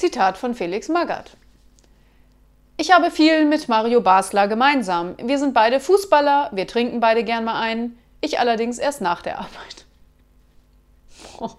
Zitat von Felix Magath. Ich habe viel mit Mario Basler gemeinsam. Wir sind beide Fußballer, wir trinken beide gern mal einen, ich allerdings erst nach der Arbeit. Boah.